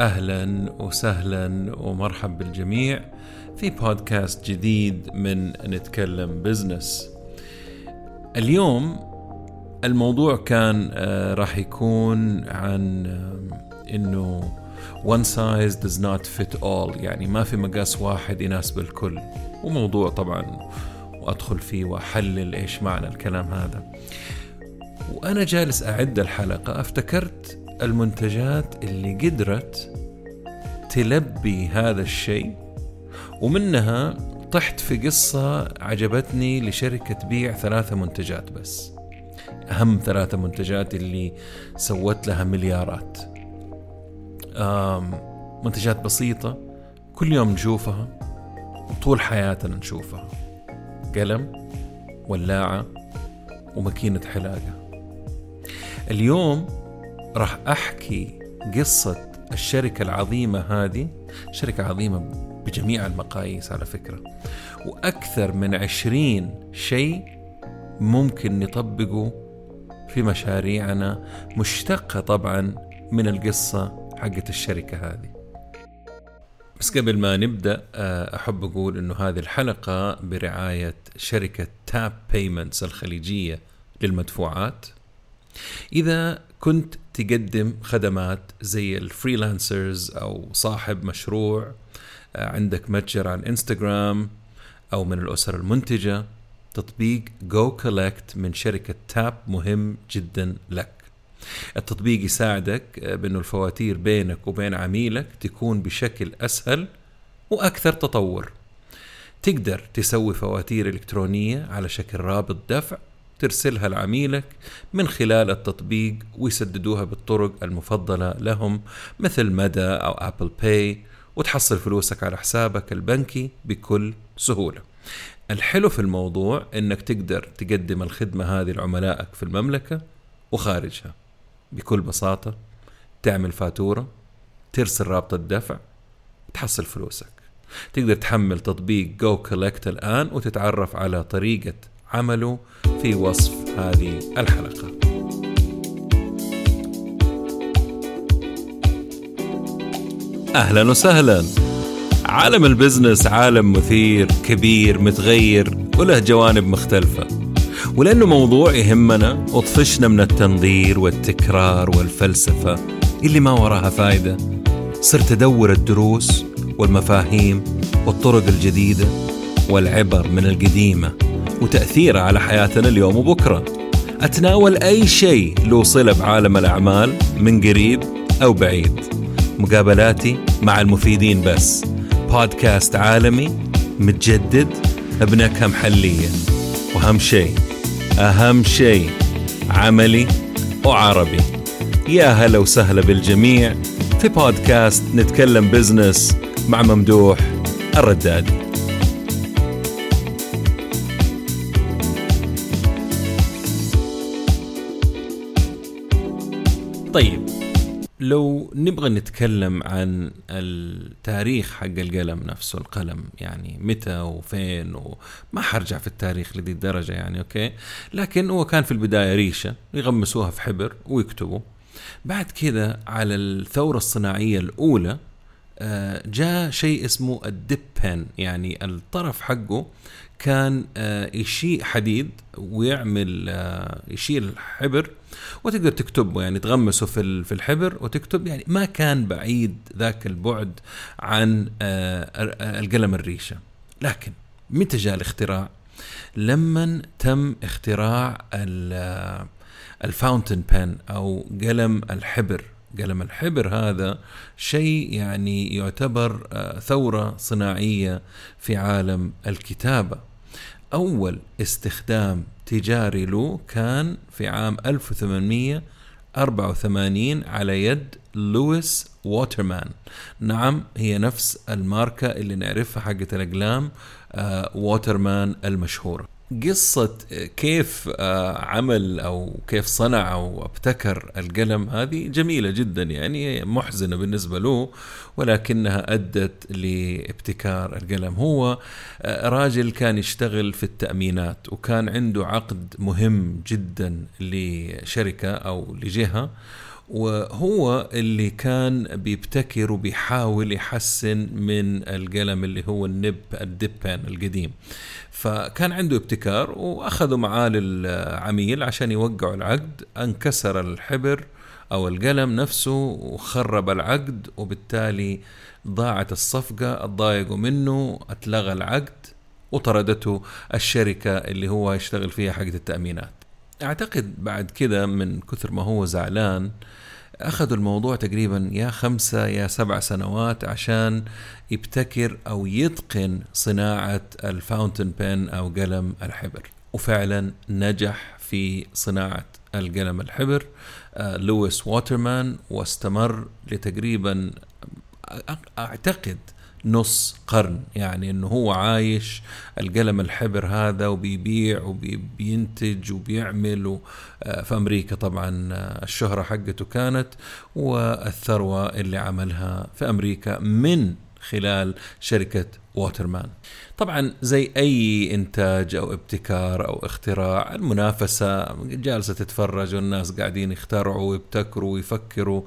أهلا وسهلا ومرحب بالجميع في بودكاست جديد من نتكلم بزنس. اليوم الموضوع كان آه، راح يكون عن إنه one size does not fit all يعني ما في مقاس واحد يناسب الكل وموضوع طبعا وأدخل فيه وأحلل إيش معنى الكلام هذا. وأنا جالس أعد الحلقة افتكرت المنتجات اللي قدرت تلبي هذا الشيء ومنها طحت في قصة عجبتني لشركة تبيع ثلاثة منتجات بس. أهم ثلاثة منتجات اللي سوت لها مليارات. منتجات بسيطة كل يوم نشوفها وطول حياتنا نشوفها. قلم ولاعة وماكينة حلاقة. اليوم راح أحكي قصة الشركة العظيمة هذه شركة عظيمة بجميع المقاييس على فكرة وأكثر من عشرين شيء ممكن نطبقه في مشاريعنا مشتقة طبعا من القصة حقت الشركة هذه. بس قبل ما نبدأ آه، أحب أقول أنه هذه الحلقة برعاية شركة Tap Payments الخليجية للمدفوعات. إذا كنت تقدم خدمات زي ال freelancers أو صاحب مشروع آه، عندك متجر على الانستغرام أو من الأسر المنتجة. تطبيق goCollect من شركة Tap مهم جدا لك. التطبيق يساعدك آه، بأنه الفواتير بينك وبين عميلك تكون بشكل أسهل وأكثر تطور. تقدر تسوي فواتير إلكترونية على شكل رابط دفع ترسلها لعميلك من خلال التطبيق ويسددوها بالطرق المفضلة لهم مثل مدى أو Apple Pay وتحصل فلوسك على حسابك البنكي بكل سهولة. الحلو في الموضوع إنك تقدر تقدم الخدمة هذه لعملائك في المملكة وخارجها. بكل بساطة تعمل فاتورة ترسل رابط الدفع تحصل فلوسك. تقدر تحمل تطبيق goCollect الآن وتتعرف على طريقة عمله في وصف هذه الحلقة. أهلا وسهلا. عالم ال business عالم مثير كبير متغير وله جوانب مختلفة. ولأنه موضوع يهمنا وطفشنا من التنظير والتكرار والفلسفة اللي ما وراها فايدة. صرت أدور الدروس والمفاهيم والطرق الجديدة والعبر من القديمة. وتأثيره على حياتنا اليوم وبكرة. أتناول أي شيء له صلة بعالم الأعمال من قريب أو بعيد. مقابلاتي مع المفيدين بس. بودكاست عالمي متجدد بنكهة محلية. وأهم شيء أهم شيء عملي وعربي. يا هلا وسهلا بالجميع في بودكاست نتكلم business مع ممدوح الردادي. طيب لو نبغى نتكلم عن التاريخ حق القلم نفسه القلم يعني متى وفين وما حرجع في التاريخ لدي الدرجة يعني أوكي؟ لكن هو كان في البداية ريشة يغمسوها في حبر ويكتبوا. بعد كذا على الثورة الصناعية الأولى آه، جاء شيء اسمه الديب بن يعني الطرف حقه كان آه، يشيء حديد ويعمل آه، يشيل الحبر وتقدر تكتبه يعني تغمسه في في الحبر وتكتب يعني ما كان بعيد ذاك البعد عن القلم الريشة لكن متى جاء الاختراع؟ لما تم اختراع ال fountain pen أو قلم الحبر قلم الحبر هذا شيء يعني يعتبر آه، ثورة صناعية في عالم الكتابة أول استخدام تجاري له كان في عام 1884 على يد لويس ووترمان نعم هي نفس الماركة اللي نعرفها حقت الأقلام آه، ووترمان المشهورة. قصة كيف آه، عمل أو كيف صنع أو ابتكر القلم هذه جميلة جدا يعني محزنة بالنسبة له ولكنها أدت لابتكار القلم. هو آه، راجل كان يشتغل في التأمينات وكان عنده عقد مهم جدا لشركة أو لجهة وهو اللي كان بيبتكر وبيحاول يحسن من القلم اللي هو النب الدبان القديم. فكان عنده ابتكار وأخذوا معاه للعميل عشان يوقعوا العقد. انكسر الحبر أو القلم نفسه وخرب العقد وبالتالي ضاعت الصفقة. اتضايقوا منه أتلغى العقد وطردته الشركة اللي هو يشتغل فيها حقت التأمينات. أعتقد بعد كده من كثر ما هو زعلان أخذوا الموضوع تقريبا يا خمسة يا سبع سنوات عشان يبتكر أو يتقن صناعة ال fountain pen أو قلم الحبر. وفعلا نجح في صناعة القلم الحبر. آه، لويس ووترمان واستمر لتقريبا أعتقد نص قرن يعني إنه هو عايش القلم الحبر هذا وبيبيع وبينتج وبيعمل آه، في أمريكا طبعا آه، الشهرة حقته كانت والثروة اللي عملها في أمريكا من خلال شركة ووترمان. طبعا زي أي إنتاج أو ابتكار أو اختراع المنافسة جالسة تتفرج والناس قاعدين يخترعوا ويبتكروا ويفكروا.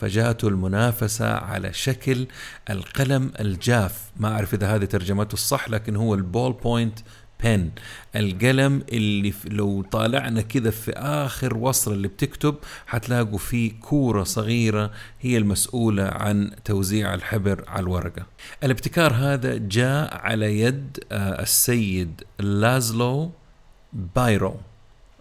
فجاءته المنافسة على شكل القلم الجاف. ما أعرف إذا هذه ترجمته الصح لكن هو ال ballpoint pen. القلم اللي لو طالعنا كذا في آخر وصل اللي بتكتب حتلاقوا فيه كورة صغيرة هي المسؤولة عن توزيع الحبر على الورقة. الابتكار هذا جاء على يد آه، السيد لازلو بايرو.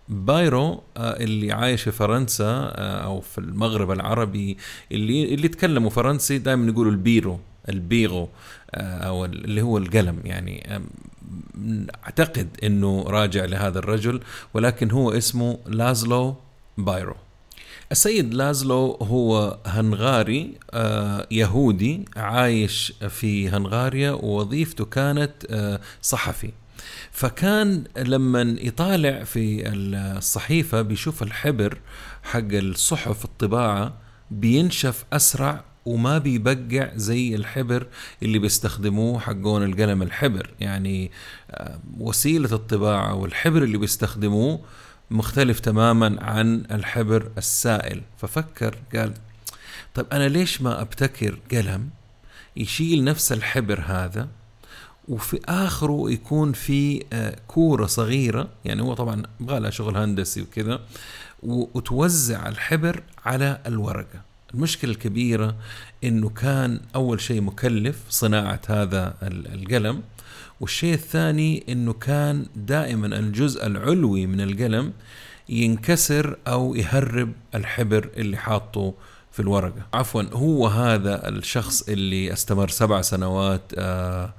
بايرو آه، اللي عايش في فرنسا آه، أو في المغرب العربي اللي اللي يتكلموا فرنسي دائما يقولوا ال biro ال biro آه، أو اللي هو القلم. يعني أعتقد إنه راجع لهذا الرجل ولكن هو اسمه لازلو بايرو. السيد لازلو هو هنغاري يهودي عايش في هنغاريا ووظيفته كانت صحفي. فكان لما يطالع في الصحيفة بيشوف الحبر حق الصحف الطباعة بينشف أسرع وما بيبقع زي الحبر اللي بيستخدموه حقون القلم. الحبر يعني آه، وسيلة الطباعة والحبر اللي بيستخدموه مختلف تماما عن الحبر السائل. ففكر قال طيب أنا ليش ما أبتكر قلم يشيل نفس الحبر هذا وفي آخره يكون في آه، كورة صغيرة يعني هو طبعا يبغى لها شغل هندسي وكذا وتوزع الحبر على الورقة. المشكلة الكبيرة إنه كان أول شيء مكلف صناعة هذا القلم والشيء الثاني إنه كان دائما الجزء العلوي من القلم ينكسر أو يهرب الحبر اللي حاطه في الورقة. عفوا هو هذا الشخص اللي استمر سبع سنوات آه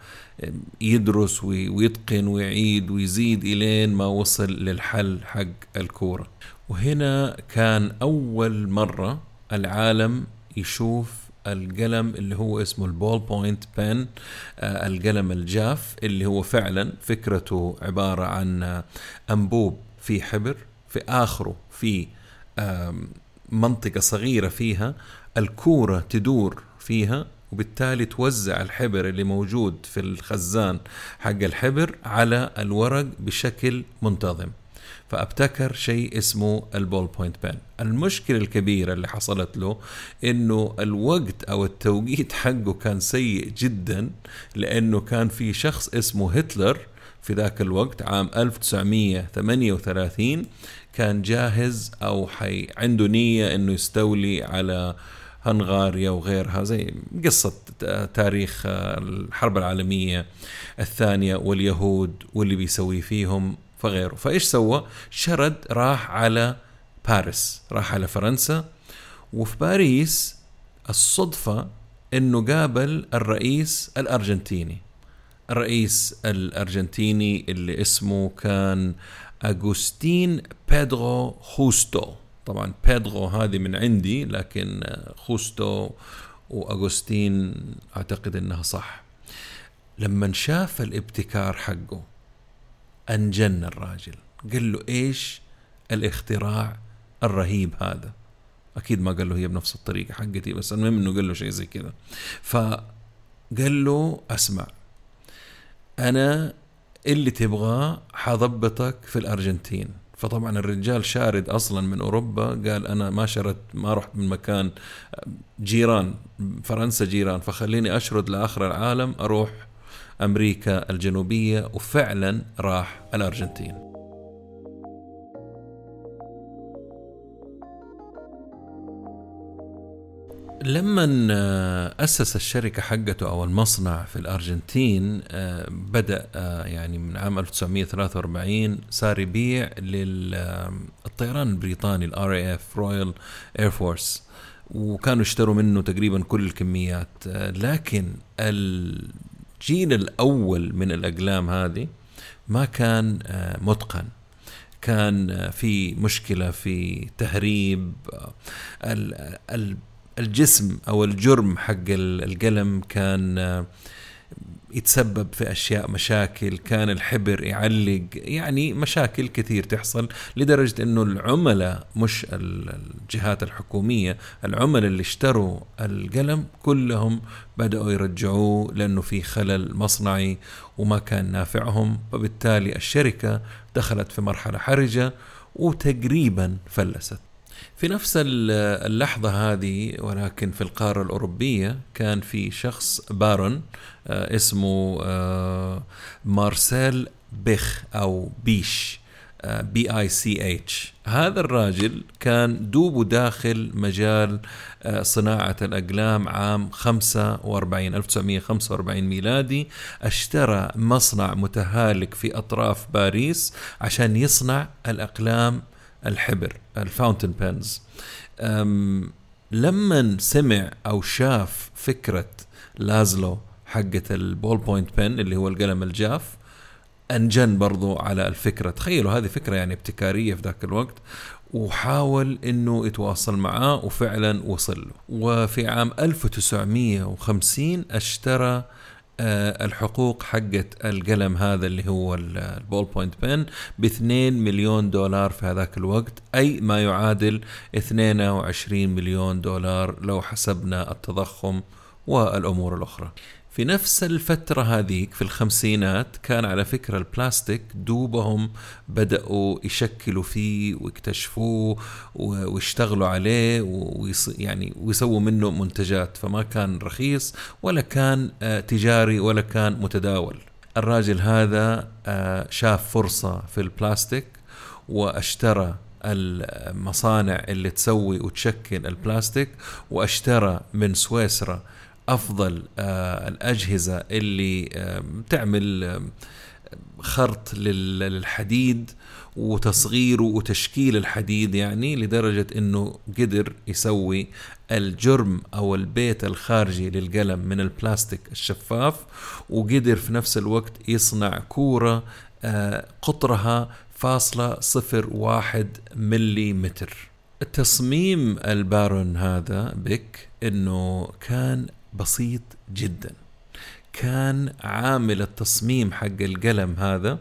يدرس ويتقن ويعيد ويزيد إلين ما وصل للحل حق الكورة. وهنا كان أول مرة العالم يشوف القلم اللي هو اسمه ال ballpoint pen القلم الجاف اللي هو فعلا فكرته عبارة عن أنبوب في حبر في آخره في منطقة صغيرة فيها الكورة تدور فيها وبالتالي توزع الحبر اللي موجود في الخزان حق الحبر على الورق بشكل منتظم. فابتكر شيء اسمه البول بوينت بن المشكلة الكبيرة اللي حصلت له إنه الوقت أو التوقيت حقه كان سيء جدا لأنه كان في شخص اسمه هتلر في ذاك الوقت عام 1938 كان جاهز أو حي عنده نية إنه يستولي على هنغاريا وغيرها زي قصة تاريخ الحرب العالمية الثانية واليهود واللي بيسوي فيهم فغيره. فإيش سوى؟ شرد راح على باريس راح على فرنسا وفي باريس الصدفة إنه قابل الرئيس الأرجنتيني. الرئيس الأرجنتيني اللي اسمه كان أغوستين بيدرو خوستو. طبعا بيدرو هذه من عندي لكن خوستو وأغوستين أعتقد إنها صح. لما شاف الابتكار حقه أنجن الراجل. قال له إيش الاختراع الرهيب هذا؟ أكيد ما قال له هي بنفس الطريقة حقتي بس المهم إنه قال له شيء زي كذا. فقال له أسمع أنا اللي تبغاه حضبطك في الأرجنتين. فطبعا الرجال شارد أصلا من أوروبا. قال أنا ما شردت ما رحت من مكان جيران فرنسا جيران. فخليني أشرد لآخر العالم أروح أمريكا الجنوبية وفعلا راح الأرجنتين. لما آه، أسس الشركة حقته أو المصنع في الأرجنتين آه، بدأ آه، يعني من عام 1943 صار يبيع للطيران البريطاني ال RAF Royal Air Force. وكانوا يشتروا منه تقريبا كل الكميات. لكن الجيل الأول من الأقلام هذه ما كان متقن. كان في مشكلة في تهريب. الجسم أو الجرم حق القلم كان آه، يتسبب في أشياء مشاكل كان الحبر يعلق يعني مشاكل كثير تحصل لدرجة إنه العملاء مش الجهات الحكومية العملاء اللي اشتروا القلم كلهم بدأوا يرجعوه لأنه في خلل مصنعي وما كان نافعهم. وبالتالي الشركة دخلت في مرحلة حرجة وتقريبا فلست. في نفس اللحظة هذه ولكن في القارة الأوروبية كان في شخص بارون آه، اسمه آه، مارسيل بيخ أو بيش بي اي سي اتش هذا الراجل كان دوبه داخل مجال آه، صناعة الأقلام عام 45 1945 ميلادي. اشترى مصنع متهالك في أطراف باريس عشان يصنع الأقلام الحبر ال fountain pens لما سمع أو شاف فكرة لازلو حقة ال ballpoint pen اللي هو القلم الجاف أنجن برضو على الفكرة. تخيلوا هذه فكرة يعني ابتكارية في ذاك الوقت وحاول إنه يتواصل معاه وفعلا وصل له. وفي عام 1950 اشترى الحقوق حقت القلم هذا اللي هو ال ballpoint pen ب 2 مليون دولار في هذاك الوقت أي ما يعادل 22 مليون دولار لو حسبنا التضخم والأمور الأخرى. في نفس الفترة هذيك في الخمسينات كان على فكرة البلاستيك دوبهم بدأوا يشكلوا فيه ويكتشفوه ويشتغلوا عليه ويص يعني ويسووا منه منتجات. فما كان رخيص ولا كان آه، تجاري ولا كان متداول. الراجل هذا آه، شاف فرصة في البلاستيك واشترى المصانع اللي تسوي وتشكل البلاستيك واشترى من سويسرا أفضل آه، الأجهزة اللي تعمل خرط للحديد وتصغيره وتشكيل الحديد يعني لدرجة إنه قدر يسوي الجرم أو البيت الخارجي للقلم من البلاستيك الشفاف وقدر في نفس الوقت يصنع كورة آه، قطرها فاصلة صفر واحد ملي متر تصميم البارون هذا بك إنه كان بسيط جدا. كان عامل التصميم حق القلم هذا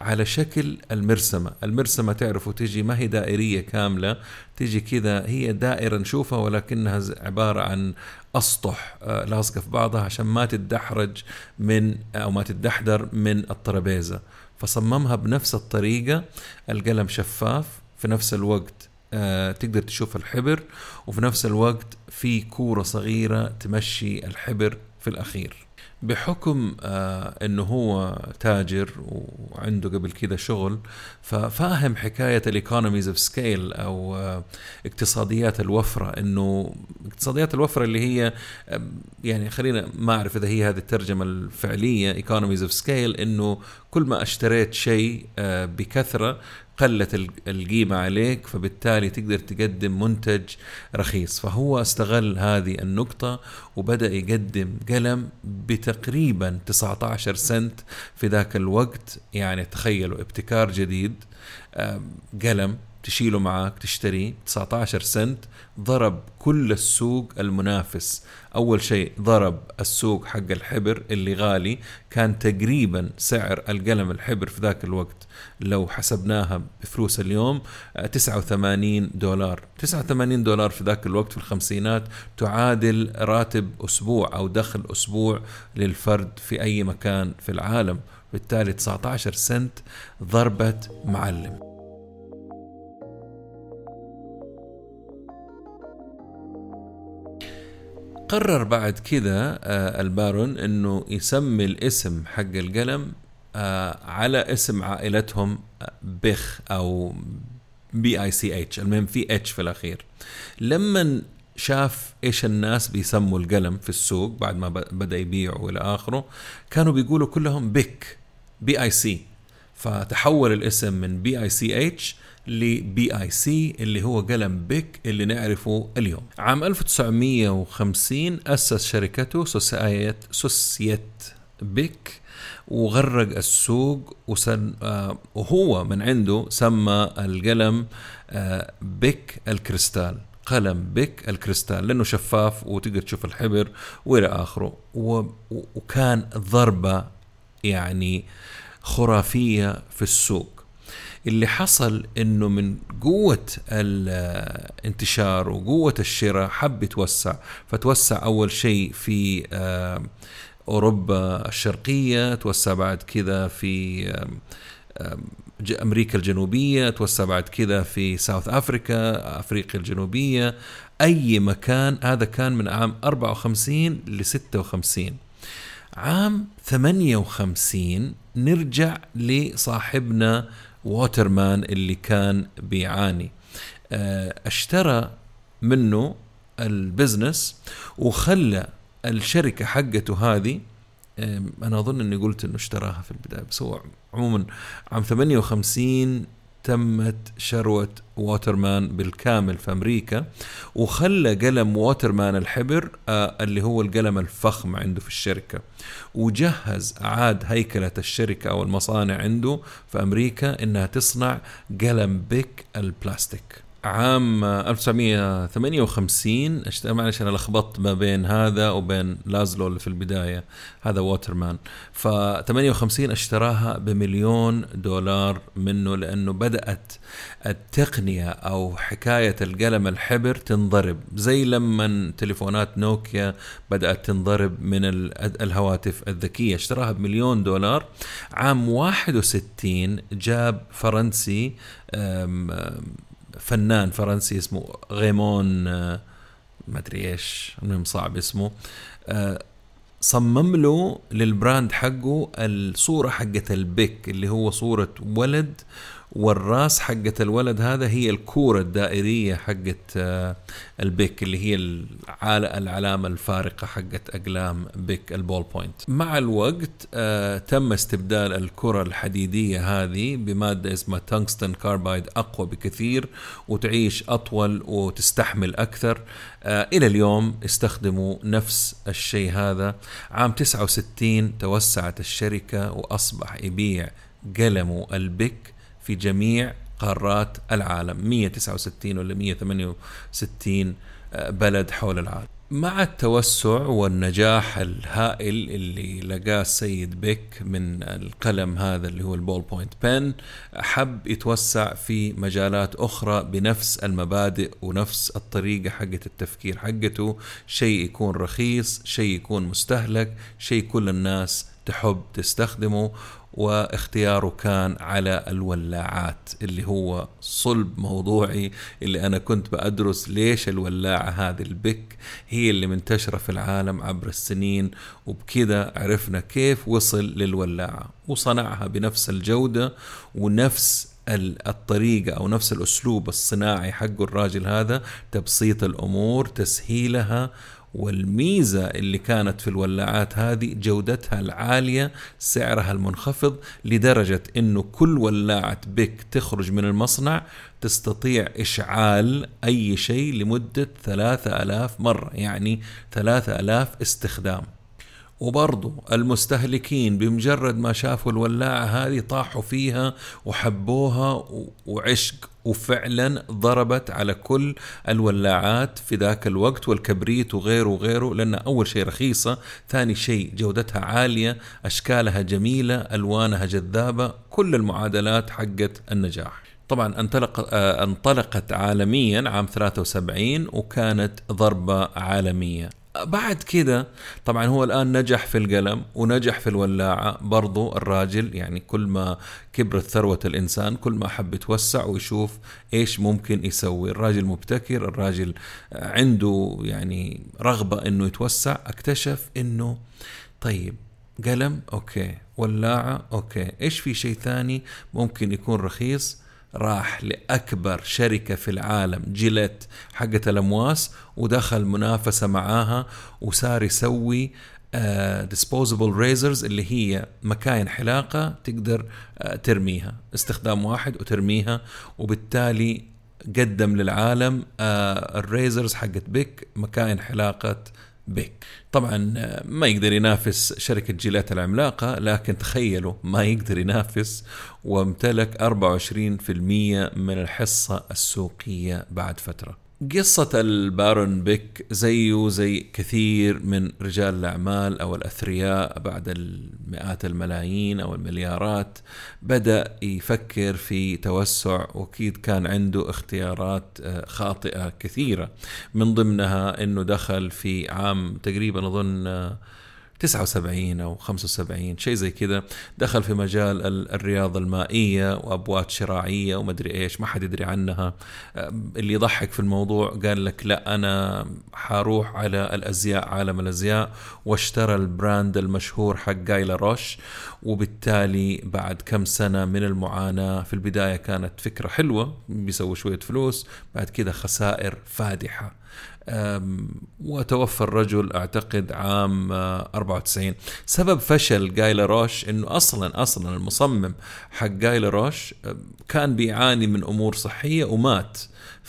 على شكل المرسمة. المرسمة تعرفوا تجي ما هي دائرية كاملة تجي كذا هي دائرة نشوفها ولكنها عبارة عن أسطح آه، لاصقة في بعضها عشان ما تتدحرج من أو ما تتدحدر من الطرابيزة فصممها بنفس الطريقة القلم شفاف في نفس الوقت. آه، تقدر تشوف الحبر وفي نفس الوقت في كورة صغيرة تمشي الحبر في الأخير. بحكم آه إنه هو تاجر وعنده قبل كده شغل ففاهم حكاية ال economies of scale أو آه اقتصاديات الوفرة. إنه اقتصاديات الوفرة اللي هي يعني خلينا ما أعرف إذا هي هذه الترجمة الفعلية economies of scale إنه كل ما أشتريت شيء بكثرة قلت القيمة عليك فبالتالي تقدر تقدم منتج رخيص. فهو استغل هذه النقطة وبدأ يقدم قلم بتقريبا 19 سنت في ذاك الوقت. يعني تخيلوا ابتكار جديد قلم تشيله معك تشتريه. 19 سنت ضرب كل السوق المنافس. أول شيء ضرب السوق حق الحبر اللي غالي. كان تقريبا سعر القلم الحبر في ذاك الوقت لو حسبناها بفلوس اليوم 89 آه، دولار. 89 دولار في ذاك الوقت في الخمسينات تعادل راتب أسبوع أو دخل أسبوع للفرد في أي مكان في العالم. بالتالي 19 سنت ضربة معلم. قرر بعد كذا آه، البارون إنه يسمي الاسم حق القلم آه، على اسم عائلتهم آه، بيخ أو بي آي سي إتش المهم في إتش في الأخير. لما شاف إيش الناس بيسموا القلم في السوق بعد ما بدأ يبيع والى آخره كانوا بيقولوا كلهم بيك BIC. فتحول الاسم من بي آي سي إتش لبي آي سي اللي هو قلم بيك اللي نعرفه اليوم. عام 1950 أسس شركته société société بيك وغرق السوق وسن آه وهو من عنده سمى القلم آه بيك الكريستال. قلم بيك الكريستال لأنه شفاف وتقدر تشوف الحبر وإلى آخره. وكان ضربة يعني خرافية في السوق. اللي حصل إنه من قوة الانتشار وقوة الشراء حب يتوسع فتوسع أول شيء في آه، أوروبا الشرقية توسع بعد كذا في أمريكا الجنوبية توسع بعد كذا في South Africa أفريقيا الجنوبية أي مكان هذا كان من عام 54 ل 56 عام 58 نرجع لصاحبنا ووترمان اللي كان بيعاني. آه، اشترى منه ال business وخلى الشركة حقته هذه أنا أظن إني قلت إنه اشتراها في البداية بس هو عموما عام 58 تمت شروة ووترمان بالكامل في أمريكا وخلى قلم ووترمان الحبر آه اللي هو القلم الفخم عنده في الشركة. وجهز أعاد هيكلة الشركة أو المصانع عنده في أمريكا إنها تصنع قلم بيك البلاستيك. عام 1958 معلش أنا لخبطت ما بين هذا وبين لازلو اللي في البداية. هذا ووترمان ف 58 اشتراها بمليون دولار منه لأنه بدأت التقنية أو حكاية القلم الحبر تنضرب. زي لما تليفونات نوكيا بدأت تنضرب من الهواتف الذكية. اشتراها بمليون دولار. عام 61 جاب فرنسي أم أم فنان فرنسي اسمه غيمون آه، ما أدري إيش المهم صعب اسمه. آه، صمم له لل brand حقه الصورة حقت البيك اللي هو صورة ولد والراس حقة الولد هذا هي الكورة الدائرية حقة آه، البيك اللي هي العلامة الفارقة حقة أقلام بيك ال ballpoint. مع الوقت آه، تم استبدال الكرة الحديدية هذه بمادة اسمها tungsten carbide أقوى بكثير وتعيش أطول وتستحمل أكثر. آه، إلى اليوم استخدموا نفس الشيء هذا. عام 69 توسعت الشركة وأصبح يبيع قلمه البيك. في جميع قارات العالم. 169 ولا 168 آه، بلد حول العالم. مع التوسع والنجاح الهائل اللي لقاه السيد بيك من القلم هذا اللي هو البول بوينت بن حب يتوسع في مجالات أخرى بنفس المبادئ ونفس الطريقة حقة التفكير حقته. شيء يكون رخيص شيء يكون مستهلك شيء كل الناس تحب تستخدمه. واختياره كان على الولاعات اللي هو صلب موضوعي اللي أنا كنت بدرس ليش الولاعة هذه البك. هي اللي منتشرة في العالم عبر السنين وبكذا عرفنا كيف وصل للولاعة. وصنعها بنفس الجودة ونفس الطريقة أو نفس الأسلوب الصناعي حق الراجل هذا. تبسيط الأمور تسهيلها والميزة اللي كانت في الولاعات هذه جودتها العالية سعرها المنخفض لدرجة إنه كل ولاعة بيك تخرج من المصنع تستطيع إشعال أي شيء لمدة ثلاثة آلاف مرة يعني ثلاثة آلاف استخدام. وبرضو المستهلكين بمجرد ما شافوا الولاعة هذه طاحوا فيها وحبوها وعشق وفعلا ضربت على كل الولاعات في ذاك الوقت والكبريت وغيره وغيره لأن أول شيء رخيصة ثاني شيء جودتها عالية أشكالها جميلة ألوانها جذابة كل المعادلات حقت النجاح. طبعا انطلق انطلقت عالميا عام 73 وكانت ضربة عالمية. بعد كده طبعا هو الآن نجح في القلم ونجح في الولاعة. برضو الراجل يعني كل ما كبرت ثروة الإنسان كل ما حب يتوسع ويشوف إيش ممكن يسوي. الراجل مبتكر الراجل عنده يعني رغبة إنه يتوسع. اكتشف إنه طيب قلم okay. ولاعة okay. إيش في شيء ثاني ممكن يكون رخيص؟ راح لأكبر شركة في العالم جيلت حقة الأمواس ودخل منافسة معاها وصار يسوي disposable uh, razors اللي هي مكاين حلاقة تقدر uh, ترميها استخدام واحد وترميها وبالتالي قدم للعالم uh, الريزرز حقت بيك مكاين حلاقة بيك طبعا ما يقدر ينافس شركة جيلات العملاقة لكن تخيلوا ما يقدر ينافس وامتلك 24% من الحصة السوقية بعد فترة. قصة البارون بيك زيه زي كثير من رجال الأعمال أو الأثرياء بعد المئات الملايين أو المليارات. بدأ يفكر في توسع وأكيد كان عنده اختيارات خاطئة كثيرة. من ضمنها أنه دخل في عام تقريبا أظن 79 أو 75 شيء زي كذا. دخل في مجال الرياضة المائية وابوات شراعية ومدري إيش ما حد يدري عنها. اللي يضحك في الموضوع قال لك لا أنا حروح على الأزياء عالم الأزياء واشترى البراند المشهور حق جايلا روش. وبالتالي بعد كم سنة من المعاناة في البداية كانت فكرة حلوة بيسوي شوية فلوس بعد كذا خسائر فادحة. وتوفى الرجل أعتقد عام 94 آه، سبب فشل جايلا روش إنه أصلا أصلا المصمم حق جايلا روش كان بيعاني من أمور صحية ومات.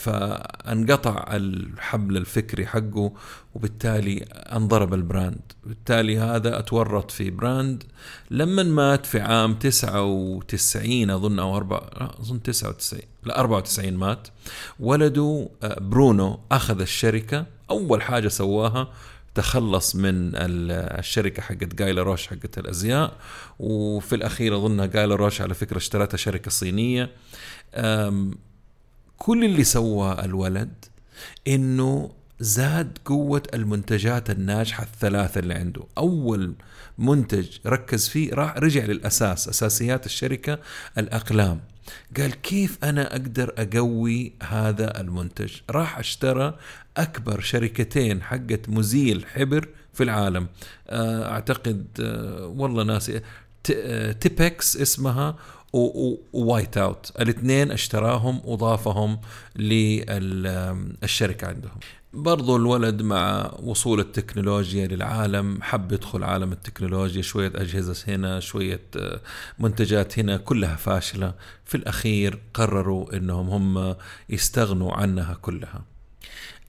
فانقطع الحبل الفكري حقه وبالتالي انضرب ال brand. بالتالي هذا اتورط في brand. لما مات في عام 99 اظن أو 4 اظن 99 لا 94 مات. ولده آه، برونو اخذ الشركة. اول حاجة سواها تخلص من الشركة حقت جي لاروش حقت الأزياء. وفي الأخير أظنها جي لاروش على فكرة اشترتها شركة صينية. كل اللي سواه الولد إنه زاد قوة المنتجات الناجحة الثلاثة اللي عنده. أول منتج ركز فيه راح رجع للأساس أساسيات الشركة الأقلام. قال كيف أنا أقدر أقوي هذا المنتج؟ راح أشترى أكبر شركتين حقت مزيل حبر في العالم. آه، أعتقد آه، والله ناسي تيبكس اسمها و Wite-Out. الاثنين اشتراهم وضافهم للشركة عندهم. برضو الولد مع وصول التكنولوجيا للعالم حب يدخل عالم التكنولوجيا شوية أجهزة هنا شوية آه، منتجات هنا كلها فاشلة. في الأخير قرروا أنهم هم يستغنوا عنها كلها.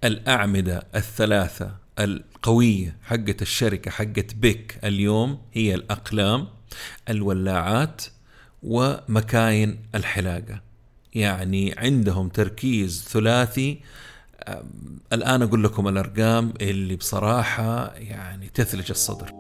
الأعمدة الثلاثة القوية حقت الشركة حقت بيك اليوم هي الأقلام الولاعات ومكاين الحلاقة. يعني عندهم تركيز ثلاثي. الآن أقول لكم الأرقام اللي بصراحة يعني تثلج الصدر.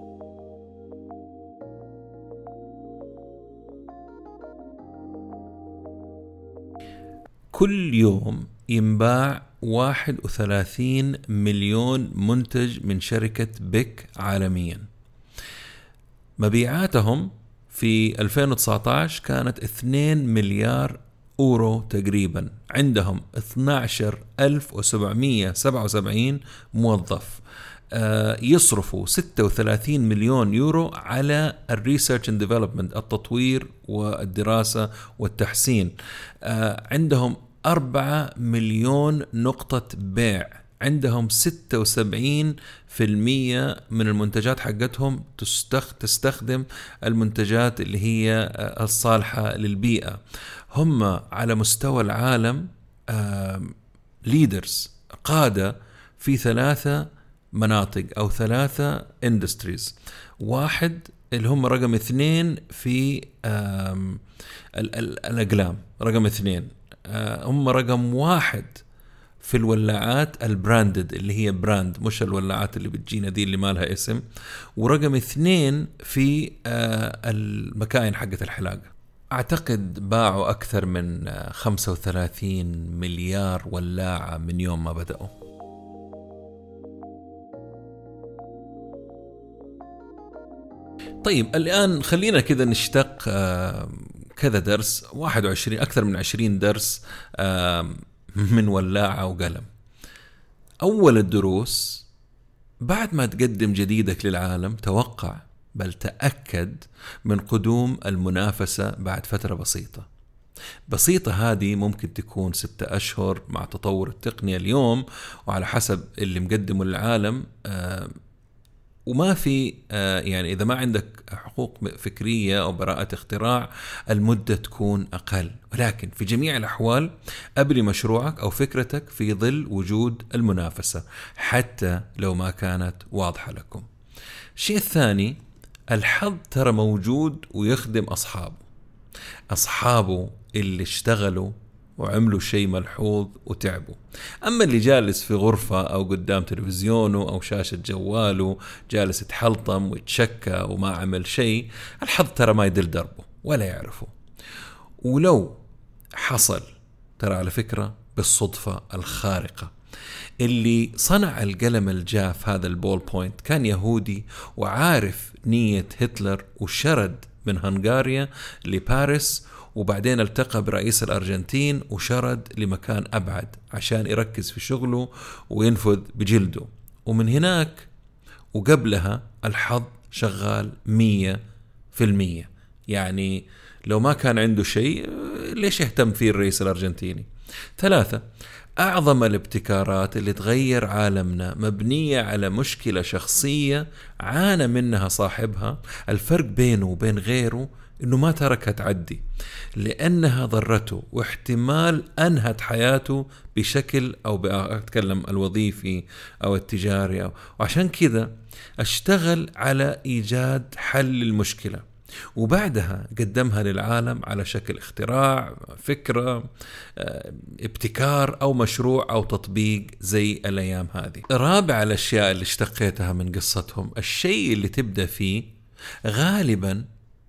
كل يوم ينباع 31 مليون منتج من شركة بيك عالميا. مبيعاتهم في 2019 كانت 2 مليار أورو تقريبا. عندهم 12777 موظف. آه، يصرفوا 36 مليون يورو على ال research and development التطوير والدراسة والتحسين. آه، عندهم 4 مليون نقطة بيع. عندهم 76% من المنتجات حقتهم تستخدم المنتجات اللي هي آه، الصالحة للبيئة. هم على مستوى العالم leaders قادة في ثلاثة مناطق أو ثلاثة industries واحد اللي هم رقم اثنين في الأقلام رقم اثنين. آه، هم رقم واحد في الولاعات ال branded اللي هي brand مش الولاعات اللي بتجينا دي اللي ما لها اسم. ورقم اثنين في آه، المكاين حقت الحلاقة. أعتقد باعوا أكثر من آه، 35 مليار ولاعة من يوم ما بدأوا. طيب الآن خلينا كذا نشتق آه، كذا درس 21 أكثر من 20 درس من ولاعة وقلم. أول الدروس بعد ما تقدم جديدك للعالم توقع بل تأكد من قدوم المنافسة بعد فترة بسيطة. بسيطة هذه ممكن تكون ستة أشهر مع تطور التقنية اليوم وعلى حسب اللي مقدمه للعالم آه، وما في آه، يعني إذا ما عندك حقوق فكرية أو براءة اختراع المدة تكون أقل ولكن في جميع الأحوال أبني مشروعك أو فكرتك في ظل وجود المنافسة حتى لو ما كانت واضحة لكم. الشيء الثاني الحظ ترى موجود ويخدم أصحابه. أصحابه اللي اشتغلوا وعملوا شيء ملحوظ وتعبوا. أما اللي جالس في غرفة أو قدام تلفزيونه أو شاشة جواله جالس يتحلطم ويتشكى وما عمل شيء الحظ ترى ما يدل دربه ولا يعرفه. ولو حصل ترى على فكرة بالصدفة الخارقة. اللي صنع القلم الجاف هذا ال ballpoint كان يهودي وعارف نية هتلر وشرد من هنغاريا لباريس وبعدين التقى برئيس الأرجنتين وشرد لمكان أبعد عشان يركز في شغله وينفذ بجلده. ومن هناك وقبلها الحظ شغال مية في المية. يعني لو ما كان عنده شيء ليش يهتم فيه الرئيس الأرجنتيني؟ ثلاثة أعظم الابتكارات اللي تغير عالمنا مبنية على مشكلة شخصية عانى منها صاحبها. الفرق بينه وبين غيره إنه ما تركها تعدي لأنها ضرته واحتمال أنهت حياته بشكل أو أتكلم الوظيفي أو التجاري أو وعشان كذا أشتغل على إيجاد حل للمشكلة. وبعدها قدمها للعالم على شكل اختراع فكرة آه، ابتكار أو مشروع أو تطبيق زي الأيام هذه. رابع الأشياء اللي اشتقيتها من قصتهم الشيء اللي تبدأ فيه غالبا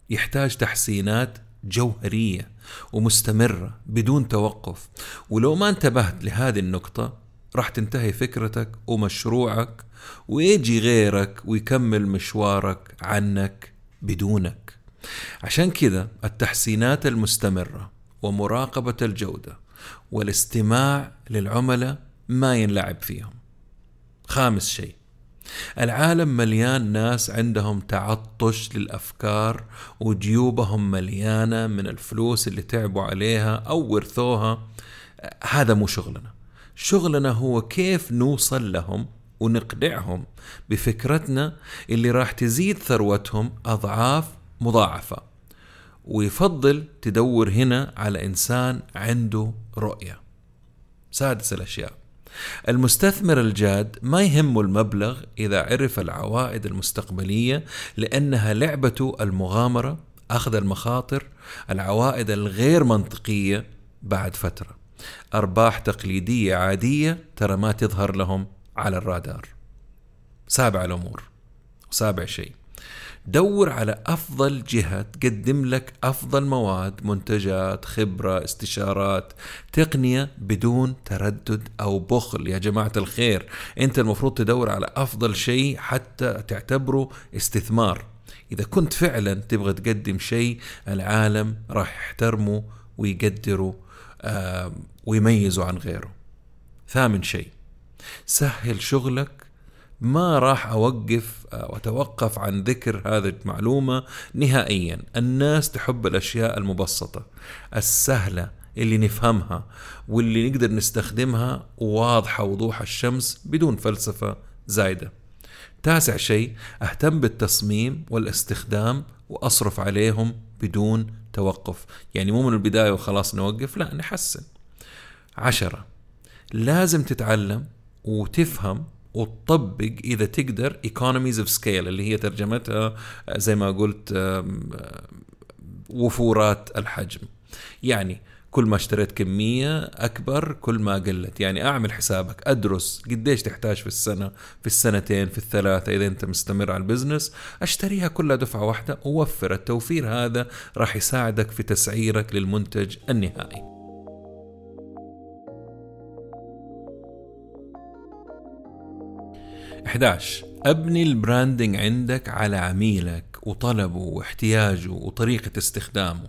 يحتاج تحسينات جوهرية ومستمرة بدون توقف. ولو ما انتبهت لهذه النقطة راح تنتهي فكرتك ومشروعك ويجي غيرك ويكمل مشوارك عنك بدونك. عشان كذا التحسينات المستمرة ومراقبة الجودة والاستماع للعملاء ما ينلعب فيهم. خامس شيء العالم مليان ناس عندهم تعطش للأفكار وجيوبهم مليانة من الفلوس اللي تعبوا عليها أو ورثوها. هذا مو شغلنا. شغلنا هو كيف نوصل لهم ونقنعهم بفكرتنا اللي راح تزيد ثروتهم أضعاف مضاعفة. ويفضل تدور هنا على إنسان عنده رؤية. سادس الأشياء. المستثمر الجاد ما يهمه المبلغ إذا عرف العوائد المستقبلية لأنها لعبته المغامرة أخذ المخاطر العوائد الغير منطقية بعد فترة. أرباح تقليدية عادية ترى ما تظهر لهم على الرادار. سابع الأمور سابع شيء. دور على أفضل جهة تقدم لك أفضل مواد منتجات خبرة استشارات تقنية بدون تردد أو بخل. يا جماعة الخير أنت المفروض تدور على أفضل شيء حتى تعتبره استثمار. إذا كنت فعلا تبغى تقدم شيء العالم راح يحترمه ويقدره ويميزه عن غيره. ثامن شيء سهل شغلك ما راح أوقف وأتوقف عن ذكر هذه المعلومة نهائيا. الناس تحب الأشياء المبسطة السهلة اللي نفهمها واللي نقدر نستخدمها واضحة وضوح الشمس بدون فلسفة زايدة. تاسع شيء أهتم بالتصميم والاستخدام وأصرف عليهم بدون توقف. يعني مو من البداية وخلاص نوقف لا نحسن. عشرة لازم تتعلم وتفهم وتطبق إذا تقدر economies of scale اللي هي ترجمتها زي ما قلت وفورات الحجم. يعني كل ما اشتريت كمية أكبر كل ما قلت. يعني أعمل حسابك أدرس قديش تحتاج في السنة في السنتين في الثلاثة إذا أنت مستمر على ال business. أشتريها كلها دفعة واحدة ووفر التوفير هذا راح يساعدك في تسعيرك للمنتج النهائي. 11 أبني ال branding عندك على عميلك وطلبه واحتياجه وطريقة استخدامه.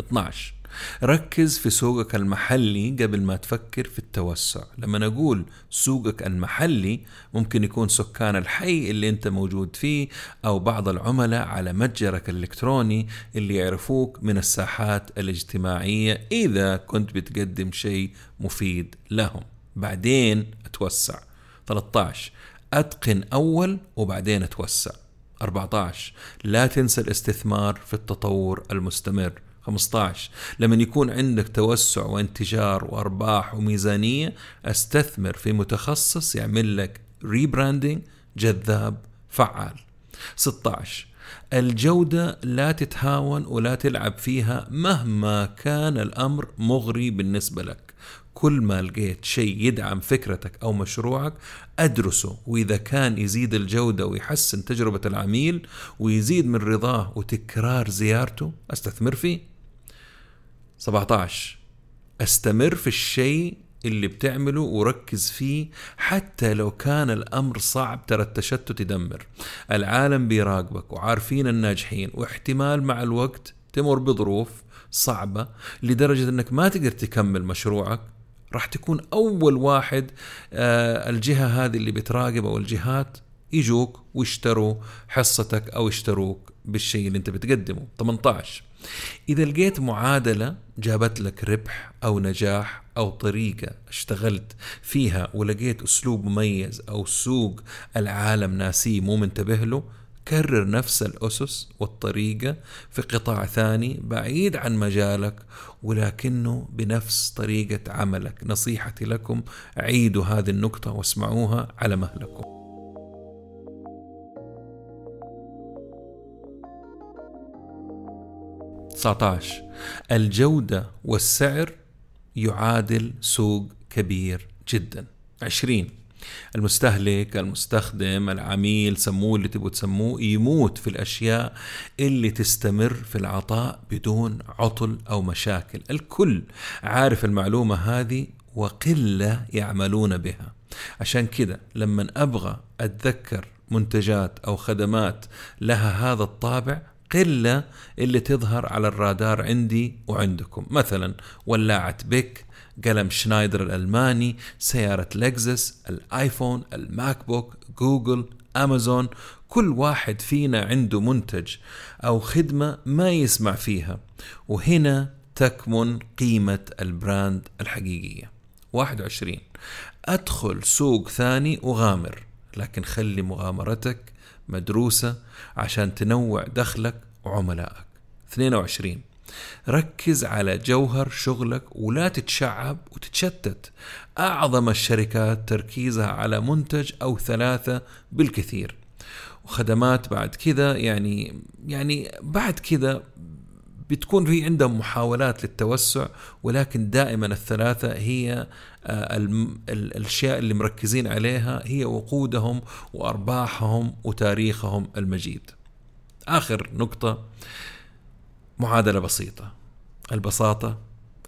12 ركز في سوقك المحلي قبل ما تفكر في التوسع. لما نقول سوقك المحلي ممكن يكون سكان الحي اللي أنت موجود فيه أو بعض العملاء على متجرك الإلكتروني اللي يعرفوك من الساحات الاجتماعية إذا كنت بتقدم شيء مفيد لهم. بعدين أتوسع. 13 أتقن أول وبعدين أتوسع. 14 لا تنسى الاستثمار في التطور المستمر. 15 لما يكون عندك توسع وانتشار وأرباح وميزانية أستثمر في متخصص يعمل لك ريبراندنج جذاب فعال. 16 الجودة لا تتهاون ولا تلعب فيها مهما كان الأمر مغري بالنسبة لك. كل ما لقيت شيء يدعم فكرتك أو مشروعك أدرسه وإذا كان يزيد الجودة ويحسن تجربة العميل ويزيد من رضاه وتكرار زيارته أستثمر فيه. 17 أستمر في الشيء اللي بتعمله وركز فيه حتى لو كان الأمر صعب ترى التشتت يدمر. العالم بيراقبك وعارفين الناجحين واحتمال مع الوقت تمر بظروف صعبة لدرجة إنك ما تقدر تكمل مشروعك راح تكون أول واحد آه الجهة هذه اللي بتراقب أو الجهات يجوك ويشتروا حصتك أو يشتروك بالشيء اللي أنت بتقدمه 18 إذا لقيت معادلة جابت لك ربح أو نجاح أو طريقة اشتغلت فيها ولقيت أسلوب مميز أو سوق العالم ناسيه مو منتبه له كرر نفس الأسس والطريقة في قطاع ثاني بعيد عن مجالك ولكنه بنفس طريقة عملك. نصيحتي لكم عيدوا هذه النقطة واسمعوها على مهلكم. 19 الجودة والسعر يعادل سوق كبير جدا. 20 المستهلك المستخدم العميل سموه اللي تبغوا تسموه يموت في الأشياء اللي تستمر في العطاء بدون عطل أو مشاكل. الكل عارف المعلومة هذه وقلة يعملون بها. عشان كده لما أبغى أتذكر منتجات أو خدمات لها هذا الطابع قلة اللي تظهر على الرادار عندي وعندكم. مثلا ولاعة بيك قلم شنايدر الألماني سيارة لكزس الآيفون الماك بوك جوجل أمازون كل واحد فينا عنده منتج أو خدمة ما يسمع فيها. وهنا تكمن قيمة البراند الحقيقية. 21 أدخل سوق ثاني وغامر لكن خلي مغامرتك مدروسة عشان تنوع دخلك وعملائك. 22 ركز على جوهر شغلك ولا تتشعب وتتشتت. أعظم الشركات تركيزها على منتج أو ثلاثة بالكثير. وخدمات بعد كذا يعني يعني بعد كذا بتكون في عندهم محاولات للتوسع ولكن دائما الثلاثة هي آه، الأشياء اللي مركزين عليها هي وقودهم وأرباحهم وتاريخهم المجيد. آخر نقطة معادلة بسيطة. البساطة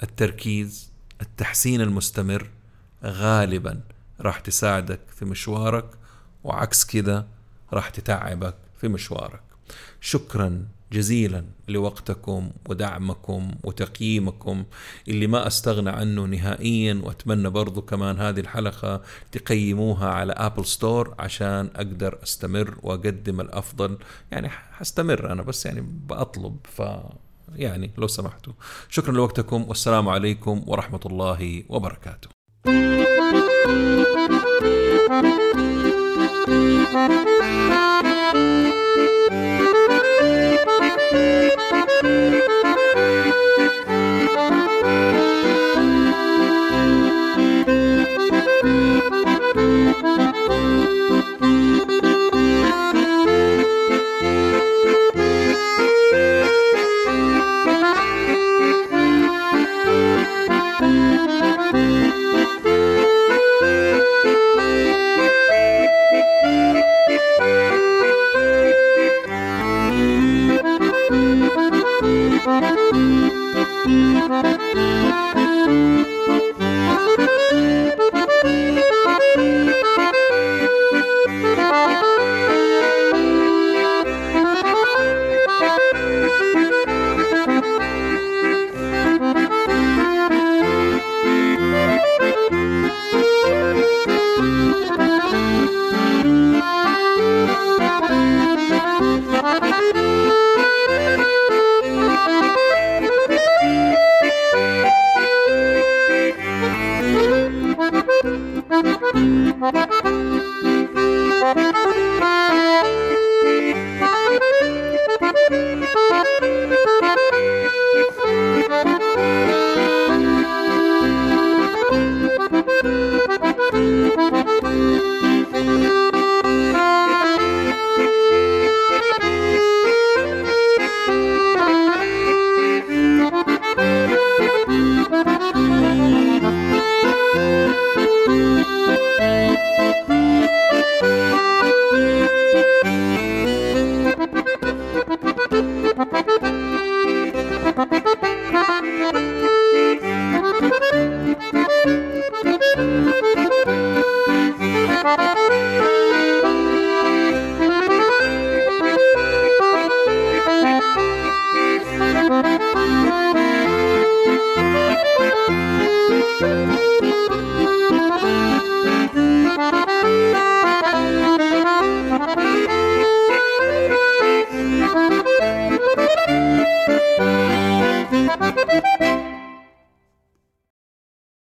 التركيز التحسين المستمر. غالبا راح تساعدك في مشوارك وعكس كذا راح تتعبك في مشوارك. شكرا جزيلا لوقتكم ودعمكم وتقييمكم اللي ما أستغنى عنه نهائيا. وأتمنى برضو كمان هذه الحلقة تقيموها على Apple Store عشان أقدر أستمر وأقدم الأفضل. يعني حستمر أنا بس يعني بطلب ف يعني لو سمحتوا. شكرا لوقتكم. والسلام عليكم ورحمة الله وبركاته. Música